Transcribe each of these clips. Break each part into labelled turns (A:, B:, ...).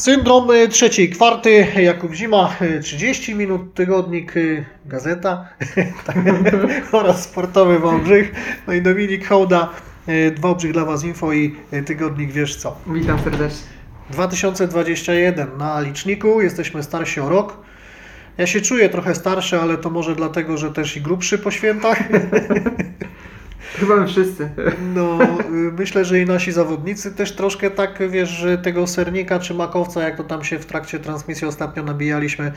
A: Syndrom y, trzeciej kwarty, Jakub Zima, 30 minut, tygodnik, y, gazeta oraz sportowy Wałbrzych, no i Dominik Hołda, y, Wałbrzych dla Was Info i tygodnik Wiesz Co.
B: Witam serdecznie.
A: 2021 na liczniku, jesteśmy starsi o rok. Ja się czuję trochę starszy, ale to może dlatego, że też i grubszy po świętach.
B: Chyba my wszyscy.
A: No, myślę, że i nasi zawodnicy też troszkę tak, wiesz, tego sernika czy makowca, jak to tam się w trakcie transmisji ostatnio nabijaliśmy,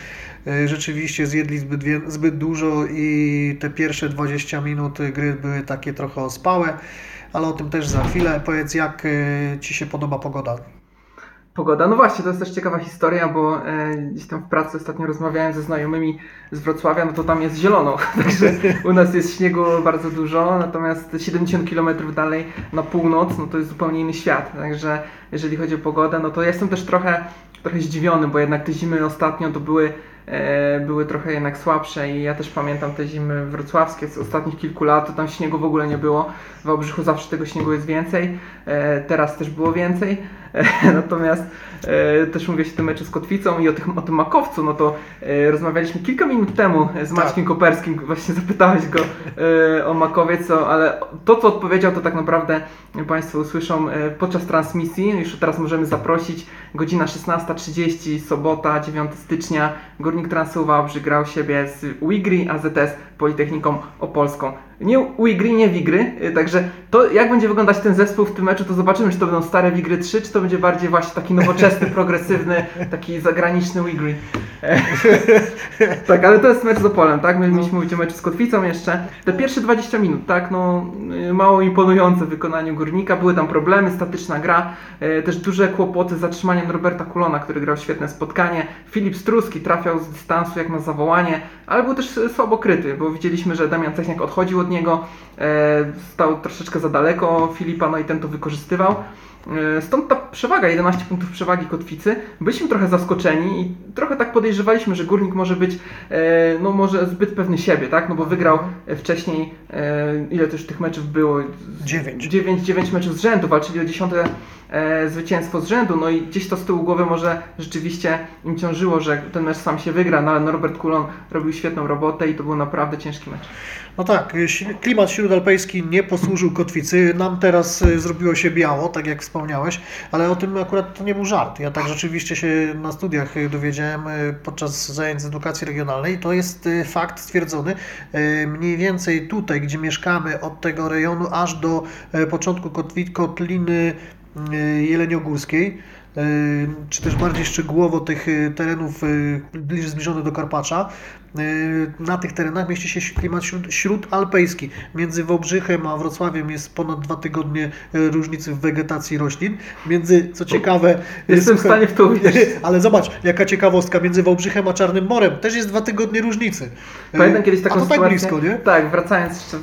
A: e, rzeczywiście zjedli zbyt, zbyt dużo i te pierwsze 20 minut gry były takie trochę ospałe, ale o tym też za chwilę. Powiedz, jak e, Ci się podoba pogoda?
B: Pogoda. No właśnie, to jest też ciekawa historia, bo e, gdzieś tam w pracy ostatnio rozmawiałem ze znajomymi z Wrocławia, no to tam jest zielono, także u nas jest śniegu bardzo dużo, natomiast 70 km dalej na północ, no to jest zupełnie inny świat, także jeżeli chodzi o pogodę, no to jestem też trochę, trochę zdziwiony, bo jednak te zimy ostatnio to były były trochę jednak słabsze i ja też pamiętam te zimy wrocławskie z ostatnich kilku lat, to tam śniegu w ogóle nie było. W Wałbrzychu zawsze tego śniegu jest więcej, e, teraz też było więcej. Natomiast e, też mówię się o tym meczu z Kotwicą i o, tych, o tym makowcu, no to e, rozmawialiśmy kilka minut temu z tak. Maćkiem tak. Koperskim, właśnie zapytałeś go e, o makowiec, ale to co odpowiedział to tak naprawdę Państwo usłyszą e, podczas transmisji, już teraz możemy zaprosić, godzina 16.30, sobota, 9 stycznia, Górnik Transylwałbrzy grał siebie z Wigri AZS Politechniką Opolską nie Wigry, nie Wigry, y, także to jak będzie wyglądać ten zespół w tym meczu, to zobaczymy, czy to będą stare Wigry 3, czy to będzie bardziej właśnie taki nowoczesny, progresywny, taki zagraniczny Wigry. tak, ale to jest mecz z Opolem, tak? My mieliśmy mówić o meczu z Kotwicą jeszcze. Te pierwsze 20 minut, tak? No, y, mało imponujące w wykonaniu Górnika, były tam problemy, statyczna gra, y, też duże kłopoty z zatrzymaniem Roberta Kulona, który grał świetne spotkanie. Filip Struski trafiał z dystansu jak na zawołanie, ale był też słabo kryty, bo widzieliśmy, że Damian Cechniak odchodził od niego, e, stał troszeczkę za daleko Filipa, no i ten to wykorzystywał. E, stąd ta przewaga, 11 punktów przewagi kotwicy. Byliśmy trochę zaskoczeni i trochę tak podejrzewaliśmy, że górnik może być e, no może zbyt pewny siebie, tak? No bo wygrał wcześniej, ile też tych meczów było?
A: 9.
B: 9, 9 meczów z rzędu, walczyli o 10 e, zwycięstwo z rzędu, no i gdzieś to z tyłu głowy może rzeczywiście im ciążyło, że ten mecz sam się wygra, no ale Norbert Kulon robił świetną robotę i to był naprawdę ciężki mecz.
A: No tak, klimat śródalpejski nie posłużył kotwicy, nam teraz e, zrobiło się biało, tak jak wspomniałeś, ale o tym akurat to nie był żart. Ja tak rzeczywiście się na studiach e, dowiedziałem e, podczas zajęć z edukacji regionalnej. To jest fakt stwierdzony mniej więcej tutaj, gdzie mieszkamy, od tego rejonu aż do początku kotliny jeleniogórskiej czy też bardziej szczegółowo tych terenów bliżej zbliżonych do Karpacza, na tych terenach mieści się klimat śródalpejski. Między Wałbrzychem a Wrocławiem jest ponad dwa tygodnie różnicy w wegetacji roślin. Między, co ciekawe...
B: Jestem w stanie w to uwierzyć.
A: Ale zobacz, jaka ciekawostka, między Wałbrzychem a Czarnym Morem też jest dwa tygodnie różnicy.
B: Pamiętam kiedyś taką
A: a to tak blisko, nie?
B: Tak, wracając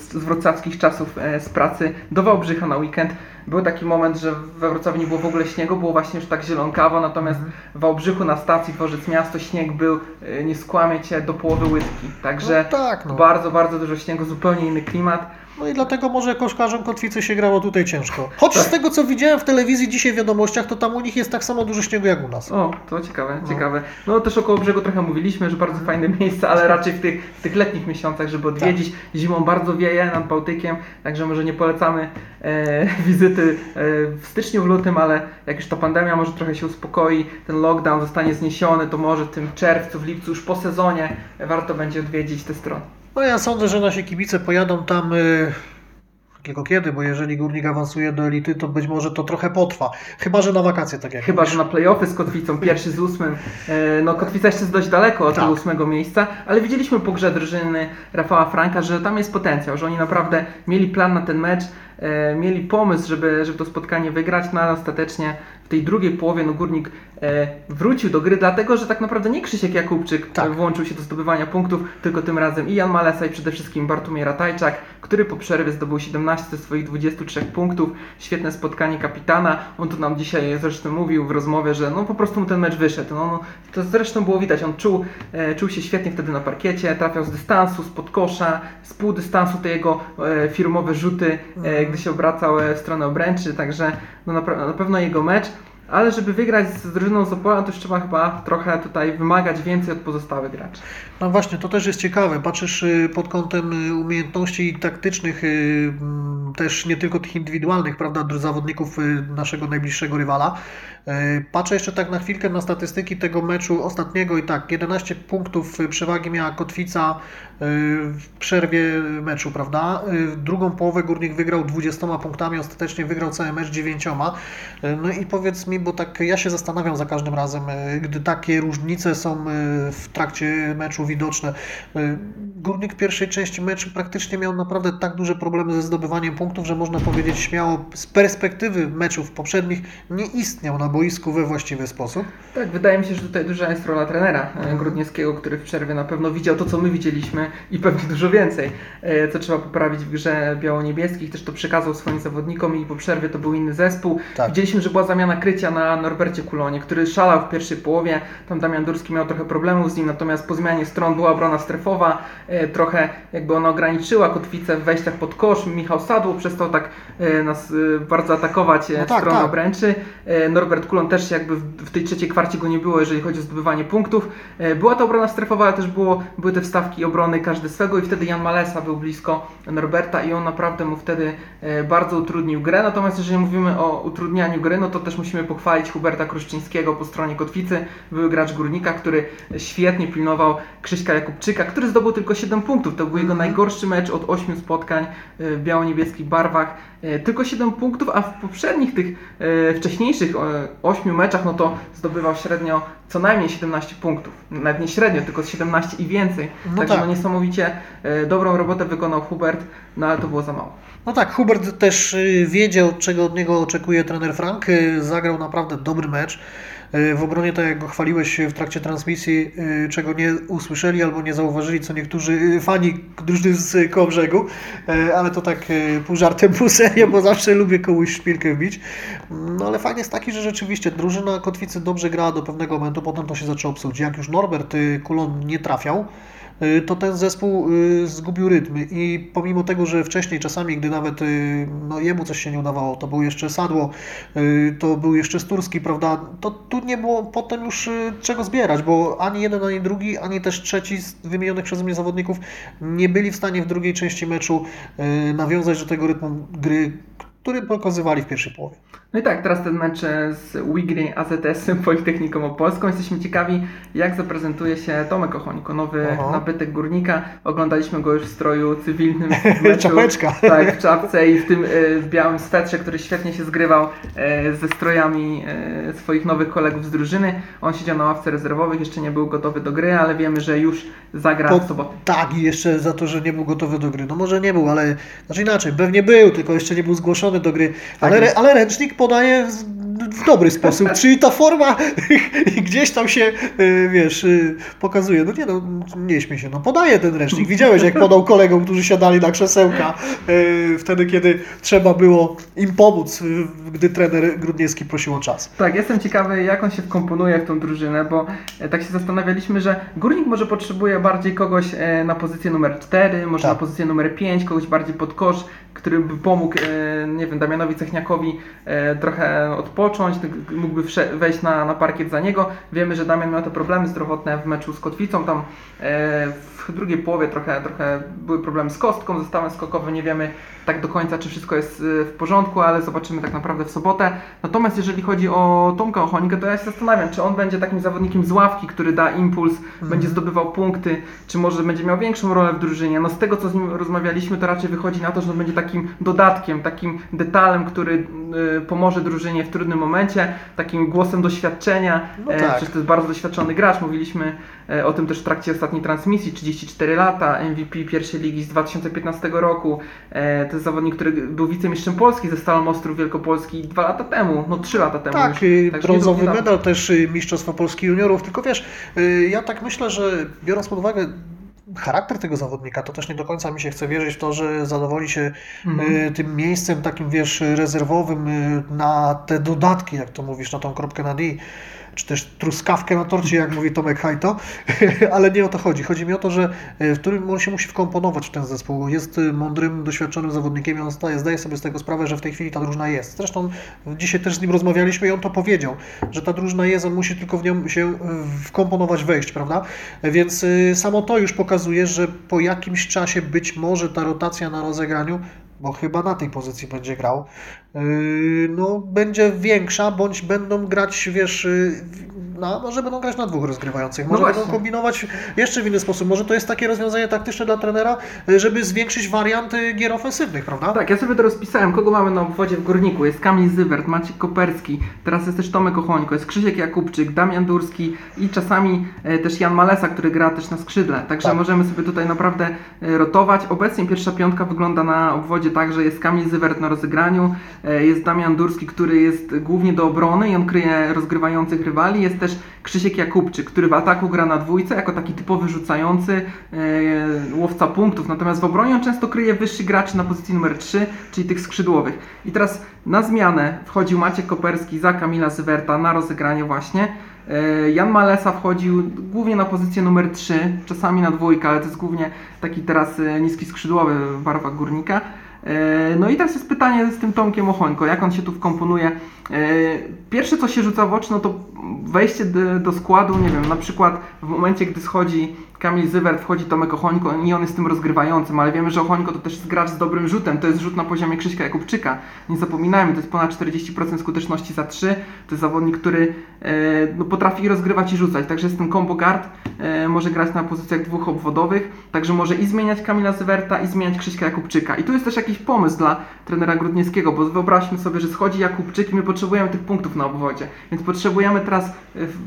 B: z wrocławskich czasów e, z pracy do Wałbrzycha na weekend, był taki moment, że we Wrocławiu nie było w ogóle śniegu, było właśnie już tak zielonkawo, natomiast w Wałbrzychu na stacji Dworzec Miasto śnieg był, e, nie skłamie cię, do połowy łydki. Także no tak, no. bardzo, bardzo dużo śniegu, zupełnie inny klimat.
A: No i dlatego może koszkarzom kotwicy się grało tutaj ciężko. Choć tak. z tego co widziałem w telewizji dzisiaj w wiadomościach, to tam u nich jest tak samo dużo śniegu jak u nas.
B: O, to ciekawe, no. ciekawe. No też około brzegu trochę mówiliśmy, że bardzo fajne miejsce, ale raczej w tych, w tych letnich miesiącach, żeby odwiedzić. Tak. Zimą bardzo wieje nad Bałtykiem, także może nie polecamy e, wizyty e, w styczniu, w lutym, ale jak już ta pandemia może trochę się uspokoi, ten lockdown zostanie zniesiony, to może w tym czerwcu, w lipcu, już po sezonie warto będzie odwiedzić te strony.
A: No ja sądzę, że nasi kibice pojadą tam y, tylko kiedy, bo jeżeli Górnik awansuje do elity, to być może to trochę potrwa. Chyba, że na wakacje, tak jak
B: Chyba, mówisz. że na playoffy z Kotwicą, pierwszy z ósmym. E, no Kotwica jeszcze jest dość daleko od tak. tego ósmego miejsca, ale widzieliśmy po grze drużyny Rafała Franka, że tam jest potencjał, że oni naprawdę mieli plan na ten mecz, mieli pomysł, żeby, żeby to spotkanie wygrać, no ale ostatecznie w tej drugiej połowie no Górnik e, wrócił do gry, dlatego że tak naprawdę nie Krzysiek Jakubczyk tak. włączył się do zdobywania punktów, tylko tym razem i Jan Malesa i przede wszystkim Bartłomiej Ratajczak, który po przerwie zdobył 17 ze swoich 23 punktów. Świetne spotkanie kapitana. On tu nam dzisiaj zresztą mówił w rozmowie, że no po prostu mu ten mecz wyszedł. No, no to zresztą było widać, on czuł, e, czuł się świetnie wtedy na parkiecie, trafiał z dystansu, z podkosza, z pół dystansu te jego e, firmowe rzuty, gdy się obracał w stronę obręczy, także no na, na pewno jego mecz. ale żeby wygrać z drużyną z Opola, to już trzeba chyba trochę tutaj wymagać więcej od pozostałych graczy.
A: No właśnie, to też jest ciekawe. Patrzysz y, pod kątem y, umiejętności taktycznych, y, mm, też nie tylko tych indywidualnych, prawda, zawodników naszego najbliższego rywala. Patrzę jeszcze tak na chwilkę na statystyki tego meczu ostatniego i tak, 11 punktów przewagi miała Kotwica w przerwie meczu, prawda? Drugą połowę Górnik wygrał 20 punktami, ostatecznie wygrał cały mecz 9. No i powiedz mi, bo tak ja się zastanawiam za każdym razem, gdy takie różnice są w trakcie meczu widoczne. Górnik w pierwszej części meczu praktycznie miał naprawdę tak duże problemy ze zdobywaniem punktów, że można powiedzieć śmiało z perspektywy meczów poprzednich nie istniał na boisku we właściwy sposób.
B: Tak, wydaje mi się, że tutaj duża jest rola trenera mhm. Grudniewskiego, który w przerwie na pewno widział to, co my widzieliśmy i pewnie dużo więcej, e, co trzeba poprawić w grze biało-niebieskich. Też to przekazał swoim zawodnikom i po przerwie to był inny zespół. Tak. Widzieliśmy, że była zamiana krycia na Norbercie Kulonie, który szalał w pierwszej połowie. Tam Damian Durski miał trochę problemów z nim, natomiast po zmianie stron była obrona strefowa, e, trochę jakby ona ograniczyła kotwicę w wejściach pod kosz. Michał Sadło przestał tak e, nas bardzo atakować no tak, stronę tak. obręczy. Norbert Kulon też jakby w tej trzeciej kwarcie go nie było, jeżeli chodzi o zdobywanie punktów. Była to obrona strefowa, ale też było, były te wstawki obrony każdy swego i wtedy Jan Malesa był blisko Norberta i on naprawdę mu wtedy bardzo utrudnił grę. Natomiast jeżeli mówimy o utrudnianiu gry, no to też musimy pochwalić Huberta Kruszczyńskiego po stronie Kotwicy, były gracz Górnika, który świetnie pilnował Krzyśka Jakubczyka, który zdobył tylko 7 punktów. To był jego mhm. najgorszy mecz od 8 spotkań e, w biało-niebieskich barwach. E, tylko 7 punktów, a w poprzednich tych e, wcześniejszych 8 meczach, no to zdobywał średnio co najmniej 17 punktów. Nawet nie średnio, tylko 17 i więcej. No Także tak. no niesamowicie dobrą robotę wykonał Hubert, no ale to było za mało.
A: No tak, Hubert też wiedział, czego od niego oczekuje trener Frank. Zagrał naprawdę dobry mecz. E, w obronie, tak jak go chwaliłeś w trakcie transmisji, e, czego nie usłyszeli albo nie zauważyli, co niektórzy e, fani drużyny z Kołbrzegu, ale to tak pół żartem, pół serio, bo zawsze lubię komuś szpilkę wbić. No ale fajnie jest taki, że rzeczywiście drużyna Kotwicy dobrze grała do pewnego momentu, potem to się zaczęło psuć. Jak już Norbert Kulon nie trafiał, to ten zespół y, zgubił rytmy i pomimo tego, że wcześniej czasami, gdy nawet y, no, jemu coś się nie udawało, to był jeszcze Sadło, to był jeszcze Sturski, prawda, to tu nie było potem już czego zbierać, bo ani jeden, ani drugi, ani też trzeci z wymienionych przeze mnie zawodników nie byli w stanie w drugiej części meczu nawiązać do tego rytmu gry, który pokazywali w pierwszej połowie.
B: No i tak, teraz ten mecz z Wigry AZS Politechniką Opolską. Jesteśmy ciekawi, jak zaprezentuje się Tomek Ochońko, nowy Aha. nabytek górnika. Oglądaliśmy go już w stroju cywilnym. W
A: meczu, Czapeczka.
B: Tak, w czapce i w tym e, w białym swetrze, który świetnie się zgrywał e, ze strojami e, swoich nowych kolegów z drużyny. On siedział na ławce rezerwowych, jeszcze nie był gotowy do gry, ale wiemy, że już zagra po, w sobotę.
A: Tak, i jeszcze za to, że nie był gotowy do gry. No może nie był, ale znaczy inaczej, pewnie był, tylko jeszcze nie był zgłoszony do gry. Tak ale, ale ręcznik podaje w dobry sposób, czyli ta forma gdzieś tam się, y, wiesz, y, pokazuje. No nie no, nie śmiej się, no podaje ten ręcznik. Widziałeś jak podał kolegom, którzy siadali na krzesełka y, wtedy, kiedy trzeba było im pomóc, gdy trener Grudniewski prosił o czas.
B: Tak, jestem ciekawy jak on się wkomponuje w tą drużynę, bo e, tak się zastanawialiśmy, że Górnik może potrzebuje bardziej kogoś e, na pozycję numer 4, może tak. na pozycję numer 5, kogoś bardziej pod kosz, który by pomógł, e, nie wiem, Damianowi Cechniakowi trochę odpocząć, mógłby wejść na, na parkiet za niego. Wiemy, że Damian miał te problemy zdrowotne w meczu z Kotwicą, tam w drugiej połowie trochę, trochę były problemy z kostką, zestawem skokowym, nie wiemy tak do końca, czy wszystko jest w porządku, ale zobaczymy tak naprawdę w sobotę. Natomiast jeżeli chodzi o Tomka Ochonikę, to ja się zastanawiam, czy on będzie takim zawodnikiem z ławki, który da impuls, mhm. będzie zdobywał punkty, czy może będzie miał większą rolę w drużynie. No z tego, co z nim rozmawialiśmy, to raczej wychodzi na to, że on będzie takim dodatkiem, takim detalem, który y, pomoże drużynie w trudnym momencie, takim głosem doświadczenia, no e, tak. przecież to jest bardzo doświadczony gracz, mówiliśmy e, o tym też w trakcie ostatniej transmisji, 34 lata, MVP pierwszej ligi z 2015 roku, e, to jest zawodnik, który był wicemistrzem Polski ze Stalą Ostrów Wielkopolski dwa lata temu, no trzy lata temu.
A: Tak, już, tak brązowy medal też y, Mistrzostwa Polski Juniorów, tylko wiesz, y, ja tak myślę, że biorąc pod uwagę charakter tego zawodnika, to też nie do końca mi się chce wierzyć w to, że zadowoli się mhm. tym miejscem takim, wiesz, rezerwowym na te dodatki, jak to mówisz, na tą kropkę na D czy też truskawkę na torcie, jak mówi Tomek Hajto, ale nie o to chodzi. Chodzi mi o to, że e, w którym on się musi wkomponować w ten zespół. Jest e, mądrym, doświadczonym zawodnikiem i on zdaje, zdaje sobie z tego sprawę, że w tej chwili ta drużyna jest. Zresztą dzisiaj też z nim rozmawialiśmy i on to powiedział, że ta drużyna jest, on musi tylko w nią się e, wkomponować, wejść, prawda? Więc samo to już pokazuje, że po jakimś czasie być może ta rotacja na rozegraniu bo chyba na tej pozycji będzie grał, yy, no będzie większa, bądź będą grać, wiesz, yy, no, może będą grać na dwóch rozgrywających, może no będą kombinować jeszcze w inny sposób. Może to jest takie rozwiązanie taktyczne dla trenera, żeby zwiększyć warianty gier ofensywnych, prawda?
B: Tak, ja sobie to rozpisałem. Kogo mamy na obwodzie w Górniku? Jest Kamil Zywert, Maciek Koperski, teraz jest też Tomek Ochońko, jest Krzysiek Jakubczyk, Damian Durski i czasami e, też Jan Malesa, który gra też na skrzydle. Także tak. możemy sobie tutaj naprawdę e, rotować. Obecnie pierwsza piątka wygląda na obwodzie tak, że jest Kamil Zywert na rozegraniu, e, jest Damian Durski, który jest głównie do obrony i on kryje rozgrywających rywali, jest też Krzysiek Jakubczyk, który w ataku gra na dwójce jako taki typowy rzucający e, łowca punktów, natomiast w obronie on często kryje wyższy gracz na pozycji numer 3, czyli tych skrzydłowych. I teraz na zmianę wchodził Maciek Koperski za Kamila Zywerta na rozegranie właśnie. E, Jan Malesa wchodził głównie na pozycję numer 3, czasami na dwójkę, ale to jest głównie taki teraz e, niski skrzydłowy w barwach górnika. E, no i teraz jest pytanie z tym Tomkiem Ochońko, jak on się tu wkomponuje. E, pierwsze co się rzuca w oczy, no to wejście do, do składu, nie wiem, na przykład w momencie, gdy schodzi Kamil Zywert, wchodzi Tomek Ochońko i on jest tym rozgrywającym, ale wiemy, że Ochońko to też jest gracz z dobrym rzutem, to jest rzut na poziomie Krzyśka Jakubczyka. Nie zapominajmy, to jest ponad 40% skuteczności za 3, to jest zawodnik, który e, no, potrafi rozgrywać i rzucać, także jest ten combo guard, e, może grać na pozycjach dwóch obwodowych, także może i zmieniać Kamila Zywerta i zmieniać Krzyśka Jakubczyka. I tu jest też jakiś pomysł dla trenera Grudniewskiego, bo wyobraźmy sobie, że schodzi Jakubczyk i my potrzebujemy tych punktów na obwodzie, więc potrzebujemy teraz e,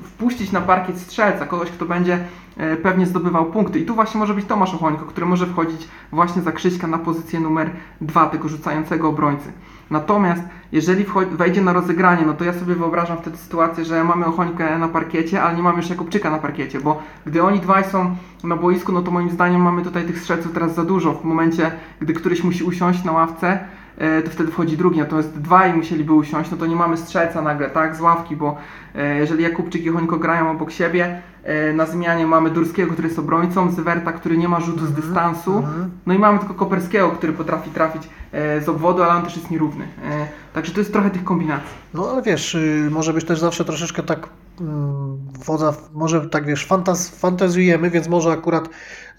B: wpuścić na parkiet strzelca, kogoś, kto będzie pewnie zdobywał punkty. I tu właśnie może być Tomasz Ochońko, który może wchodzić właśnie za Krzyśka na pozycję numer dwa tego rzucającego obrońcy. Natomiast jeżeli wejdzie na rozegranie, no to ja sobie wyobrażam wtedy sytuację, że mamy Ochońkę na parkiecie, ale nie mamy już Jakubczyka na parkiecie, bo gdy oni dwaj są na boisku, no to moim zdaniem mamy tutaj tych strzelców teraz za dużo. W momencie, gdy któryś musi usiąść na ławce, e, to wtedy wchodzi drugi, natomiast dwaj musieliby usiąść, no to nie mamy strzelca nagle, tak, z ławki, bo e, jeżeli Jakubczyk i Hońko grają obok siebie, E, na zmianie mamy Durskiego, który jest obrońcą, Zywerta, który nie ma rzutu z mhm, dystansu. Mhm. No i mamy tylko Koperskiego, który potrafi trafić e, z obwodu, ale on też jest nierówny. E, także to jest trochę tych kombinacji.
A: No ale wiesz, y, może być też zawsze troszeczkę tak mm, wodza, może tak wiesz, fantaz, fantazjujemy, więc może akurat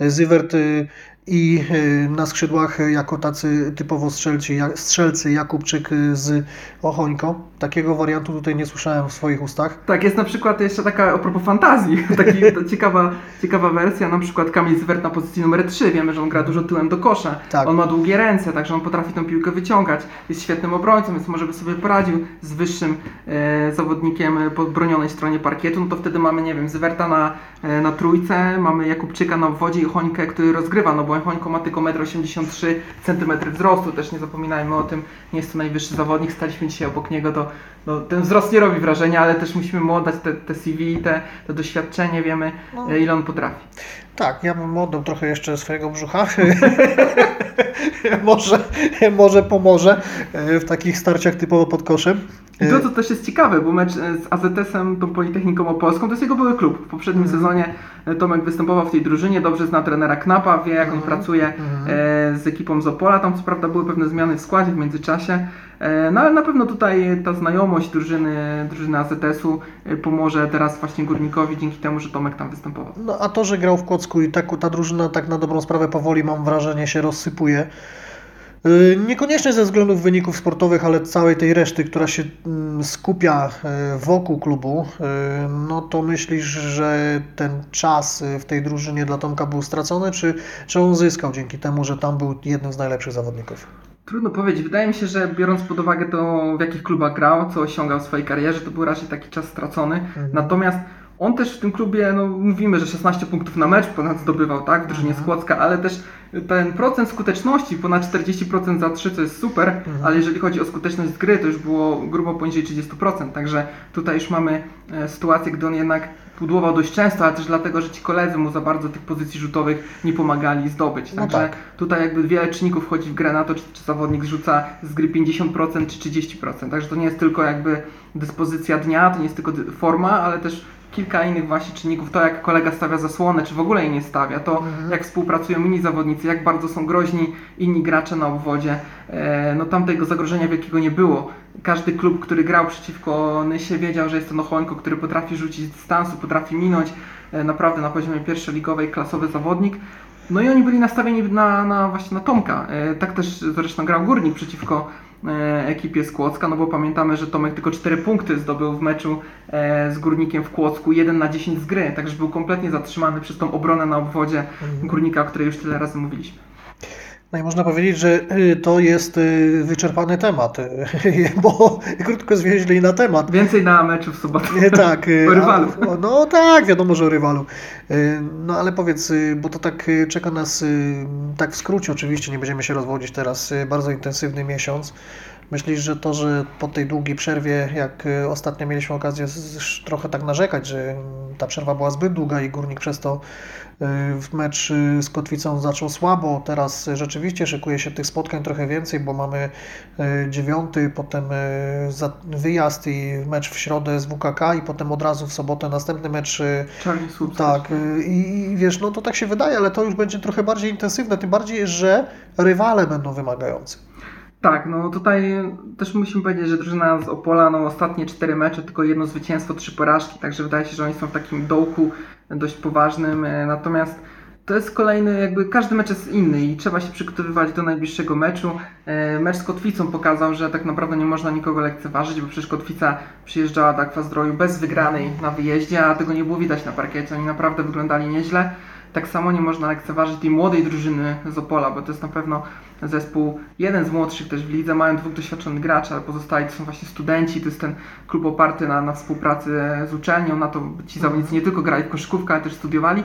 A: Zywert y, i y, na skrzydłach jako tacy typowo strzelcy, strzelcy Jakubczyk z Ochońko. Takiego wariantu tutaj nie słyszałem w swoich ustach.
B: Tak, jest na przykład jeszcze taka, a propos fantazji, taki, ciekawa, ciekawa wersja, na przykład Kamil Zwert na pozycji numer 3, wiemy, że on gra dużo tyłem do kosza, tak. on ma długie ręce, także on potrafi tę piłkę wyciągać, jest świetnym obrońcą, więc może by sobie poradził z wyższym e, zawodnikiem po bronionej stronie parkietu, no to wtedy mamy, nie wiem, Zwerta na, e, na trójce, mamy Jakubczyka na obwodzie i Hońkę, który rozgrywa, no bo Hońko ma tylko 1,83 m wzrostu, też nie zapominajmy o tym, nie jest to najwyższy zawodnik, staliśmy dzisiaj obok niego, to no, ten wzrost nie robi wrażenia, ale też musimy mu oddać te, te CV, te, te doświadczenie, wiemy no. E, ile on potrafi.
A: Tak, ja bym oddał trochę jeszcze swojego brzucha. może, może pomoże e, w takich starciach typowo pod koszem.
B: I to, co też jest ciekawe, bo mecz e, z AZS-em, tą Politechniką Opolską, to jest jego były klub. W poprzednim mm. sezonie Tomek występował w tej drużynie, dobrze zna trenera Knapa, wie jak on mm. pracuje mm. z ekipą z Opola. Tam co prawda były pewne zmiany w składzie w międzyczasie, no ale na pewno tutaj ta znajomość drużyny, drużyny AZS-u pomoże teraz właśnie Górnikowi dzięki temu, że Tomek tam występował.
A: No a to, że grał w Kocku i tak, ta drużyna tak na dobrą sprawę powoli mam wrażenie się rozsypuje. Y, niekoniecznie ze względów wyników sportowych, ale całej tej reszty, która się mm, skupia y, wokół klubu, y, no to myślisz, że ten czas w tej drużynie dla Tomka był stracony, czy, czy on zyskał dzięki temu, że tam był jednym z najlepszych zawodników?
B: Trudno powiedzieć. Wydaje mi się, że biorąc pod uwagę to, w jakich klubach grał, co osiągał w swojej karierze, to był raczej taki czas stracony. Mhm. Natomiast On też w tym klubie, no mówimy, że 16 punktów na mecz ponad zdobywał, tak, w drużynie
A: Mhm.
B: Skłocka, ale też ten procent skuteczności, ponad 40% za 3, to jest super,
A: Mhm.
B: ale jeżeli chodzi o skuteczność z gry, to już było grubo poniżej 30%, także tutaj już mamy e, sytuację, gdy on jednak pudłował dość często, ale też dlatego, że ci koledzy mu za bardzo tych pozycji rzutowych nie pomagali zdobyć.
A: No
B: Także
A: tak.
B: tutaj jakby wiele czynników wchodzi w grę na to, czy, czy zawodnik rzuca z gry 50% czy 30%. Także to nie jest tylko jakby dyspozycja dnia, to nie jest tylko forma, ale też kilka innych właśnie czynników. To jak kolega stawia zasłonę, czy w ogóle jej nie stawia, to
A: Mhm.
B: jak współpracują inni zawodnicy, jak bardzo są groźni inni gracze na obwodzie. E, no tam tego zagrożenia wielkiego nie było. Każdy klub, który grał przeciwko Nysie wiedział, że jest to Nochońko, który potrafi rzucić z dystansu, potrafi minąć. E, naprawdę na poziomie pierwszoligowej klasowy zawodnik. No i oni byli nastawieni na, na właśnie na Tomka. E, tak też zresztą grał Górnik przeciwko e, ekipie z Kłodzka, no bo pamiętamy, że Tomek tylko 4 punkty zdobył w meczu e, z Górnikiem w Kłodzku, 1 na 10 z gry, także był kompletnie zatrzymany przez tą obronę na obwodzie
A: Mhm.
B: Górnika, o której już tyle razy mówiliśmy.
A: No i można powiedzieć, że y, to jest y, wyczerpany temat, y, bo krótko zwięźli na temat.
B: Więcej na meczu w sobotę.
A: Tak.
B: O rywalu.
A: a- No tak, wiadomo, że o rywalu. No ale powiedz, bo to tak czeka nas, tak w skrócie oczywiście, nie będziemy się rozwodzić teraz, bardzo intensywny miesiąc. Myślisz, że to, że po tej długiej przerwie, jak y, ostatnio mieliśmy okazję trochę tak narzekać, że mm, ta przerwa była zbyt długa i Górnik przez to y, w mecz y, z Kotwicą zaczął słabo, teraz rzeczywiście szykuje się tych spotkań trochę więcej, bo mamy dziewiąty, potem wyjazd i mecz w środę z WKK i potem od razu w sobotę następny mecz tak, i, i wiesz, no to tak się wydaje, ale to już będzie trochę bardziej intensywne, tym bardziej, że rywale będą wymagający.
B: Tak, no tutaj też musimy powiedzieć, że drużyna z Opola, no ostatnie cztery mecze, tylko jedno zwycięstwo, trzy porażki, także wydaje się, że oni są w takim dołku dość poważnym, e, natomiast to jest kolejny, jakby każdy mecz jest inny i trzeba się przygotowywać do najbliższego meczu. E, Mecz z Kotwicą pokazał, że tak naprawdę nie można nikogo lekceważyć, bo przecież Kotwica przyjeżdżała do Akwazdroju bez wygranej na wyjeździe, a tego nie było widać na parkiecie, oni naprawdę wyglądali nieźle. Tak samo nie można lekceważyć tej młodej drużyny z Opola, bo to jest na pewno zespół, jeden z młodszych też w lidze, mają dwóch doświadczonych graczy, ale pozostali to są właśnie studenci, to jest ten klub oparty na, na współpracy z uczelnią, na to ci zawodnicy nie tylko grali w koszykówkę, ale też studiowali.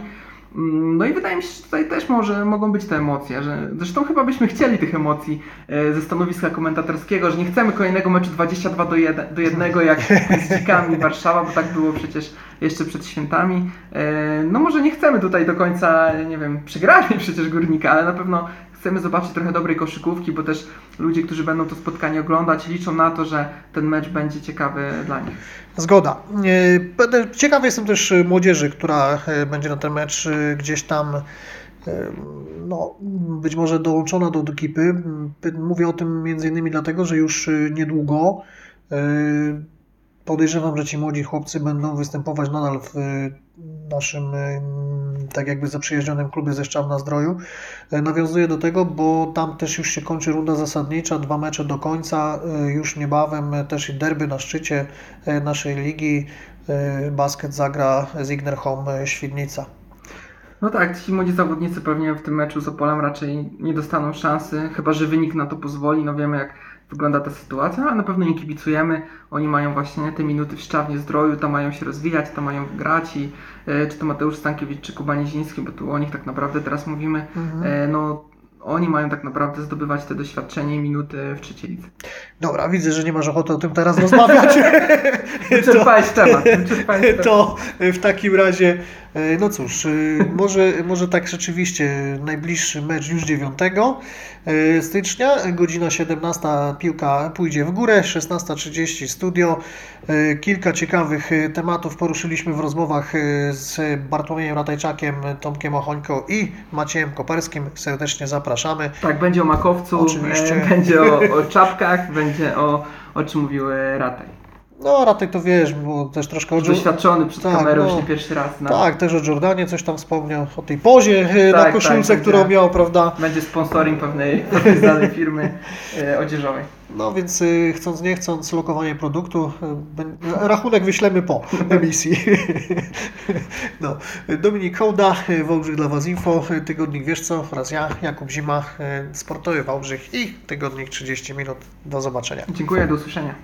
B: Mm, No i wydaje mi się, że tutaj też może mogą być te emocje, że zresztą chyba byśmy chcieli tych emocji e, ze stanowiska komentatorskiego, że nie chcemy kolejnego meczu 22 do 1, do 1 jak z dzikami Warszawa, bo tak było przecież jeszcze przed świętami. E, No może nie chcemy tutaj do końca, nie wiem, przegrali przecież Górnika, ale na pewno chcemy zobaczyć trochę dobrej koszykówki, bo też ludzie, którzy będą to spotkanie oglądać, liczą na to, że ten mecz będzie ciekawy dla nich.
A: Zgoda. E, ciekawy jestem też e, młodzieży, która będzie na ten mecz gdzieś tam no, być może dołączona do ekipy. Mówię o tym między innymi dlatego, że już niedługo podejrzewam, że ci młodzi chłopcy będą występować nadal w e, naszym e, tak jakby zaprzyjaźnionym klubie ze Szczał na Zdroju. E, Nawiązuję do tego, bo tam też już się kończy runda zasadnicza, dwa mecze do końca, już niebawem też i derby na szczycie naszej ligi. Basket zagra z Ignerhom e, Świdnica.
B: No tak, ci młodzi zawodnicy pewnie w tym meczu z Opolem raczej nie dostaną szansy, chyba że wynik na to pozwoli. No wiemy jak wygląda ta sytuacja, ale na pewno im kibicujemy. Oni mają właśnie te minuty w Szczawnie Zdroju, tam mają się rozwijać, tam mają grać i e, czy to Mateusz Stankiewicz, czy Kuba Nieziński, bo tu o nich tak naprawdę teraz mówimy, e, no oni mają tak naprawdę zdobywać te doświadczenie i minuty w trzeciej lidze.
A: Dobra, widzę, że nie masz ochoty o tym teraz rozmawiać.
B: Wyczerpałeś temat. Wyczerpałeś temat.
A: To w takim razie, e, no cóż, e, może, może tak rzeczywiście najbliższy mecz już 9 e, stycznia, godzina 17 piłka pójdzie w górę, 16.30 studio. Kilka ciekawych tematów poruszyliśmy w rozmowach z Bartłomiejem Ratajczakiem, Tomkiem Ochońko i Maciejem Koperskim. Serdecznie zapraszamy.
B: Tak, będzie o makowcu,
A: Oczywiście.
B: będzie o, o czapkach, będzie o, o czym mówił e, Rataj.
A: No, Ratek to wiesz, bo też troszkę o
B: Doświadczony przed
A: Tak,
B: kamerą,
A: no.
B: już nie pierwszy raz. Na,
A: Tak, też o Jordanie coś tam wspomniał, o tej pozie e, na
B: Tak,
A: koszulce,
B: tak,
A: którą
B: będzie.
A: miał, prawda?
B: Będzie sponsoring pewnej, pewnej znanej firmy e, odzieżowej.
A: No więc y, chcąc nie chcąc lokowanie produktu, y, rachunek wyślemy po emisji. No, Dominik Hołda, Wałbrzych dla Was Info, Tygodnik Wiesz Co oraz ja, Jakub Zima, Sportowy Wałbrzych i Tygodnik 30 minut. Do zobaczenia.
B: Dziękuję, do usłyszenia.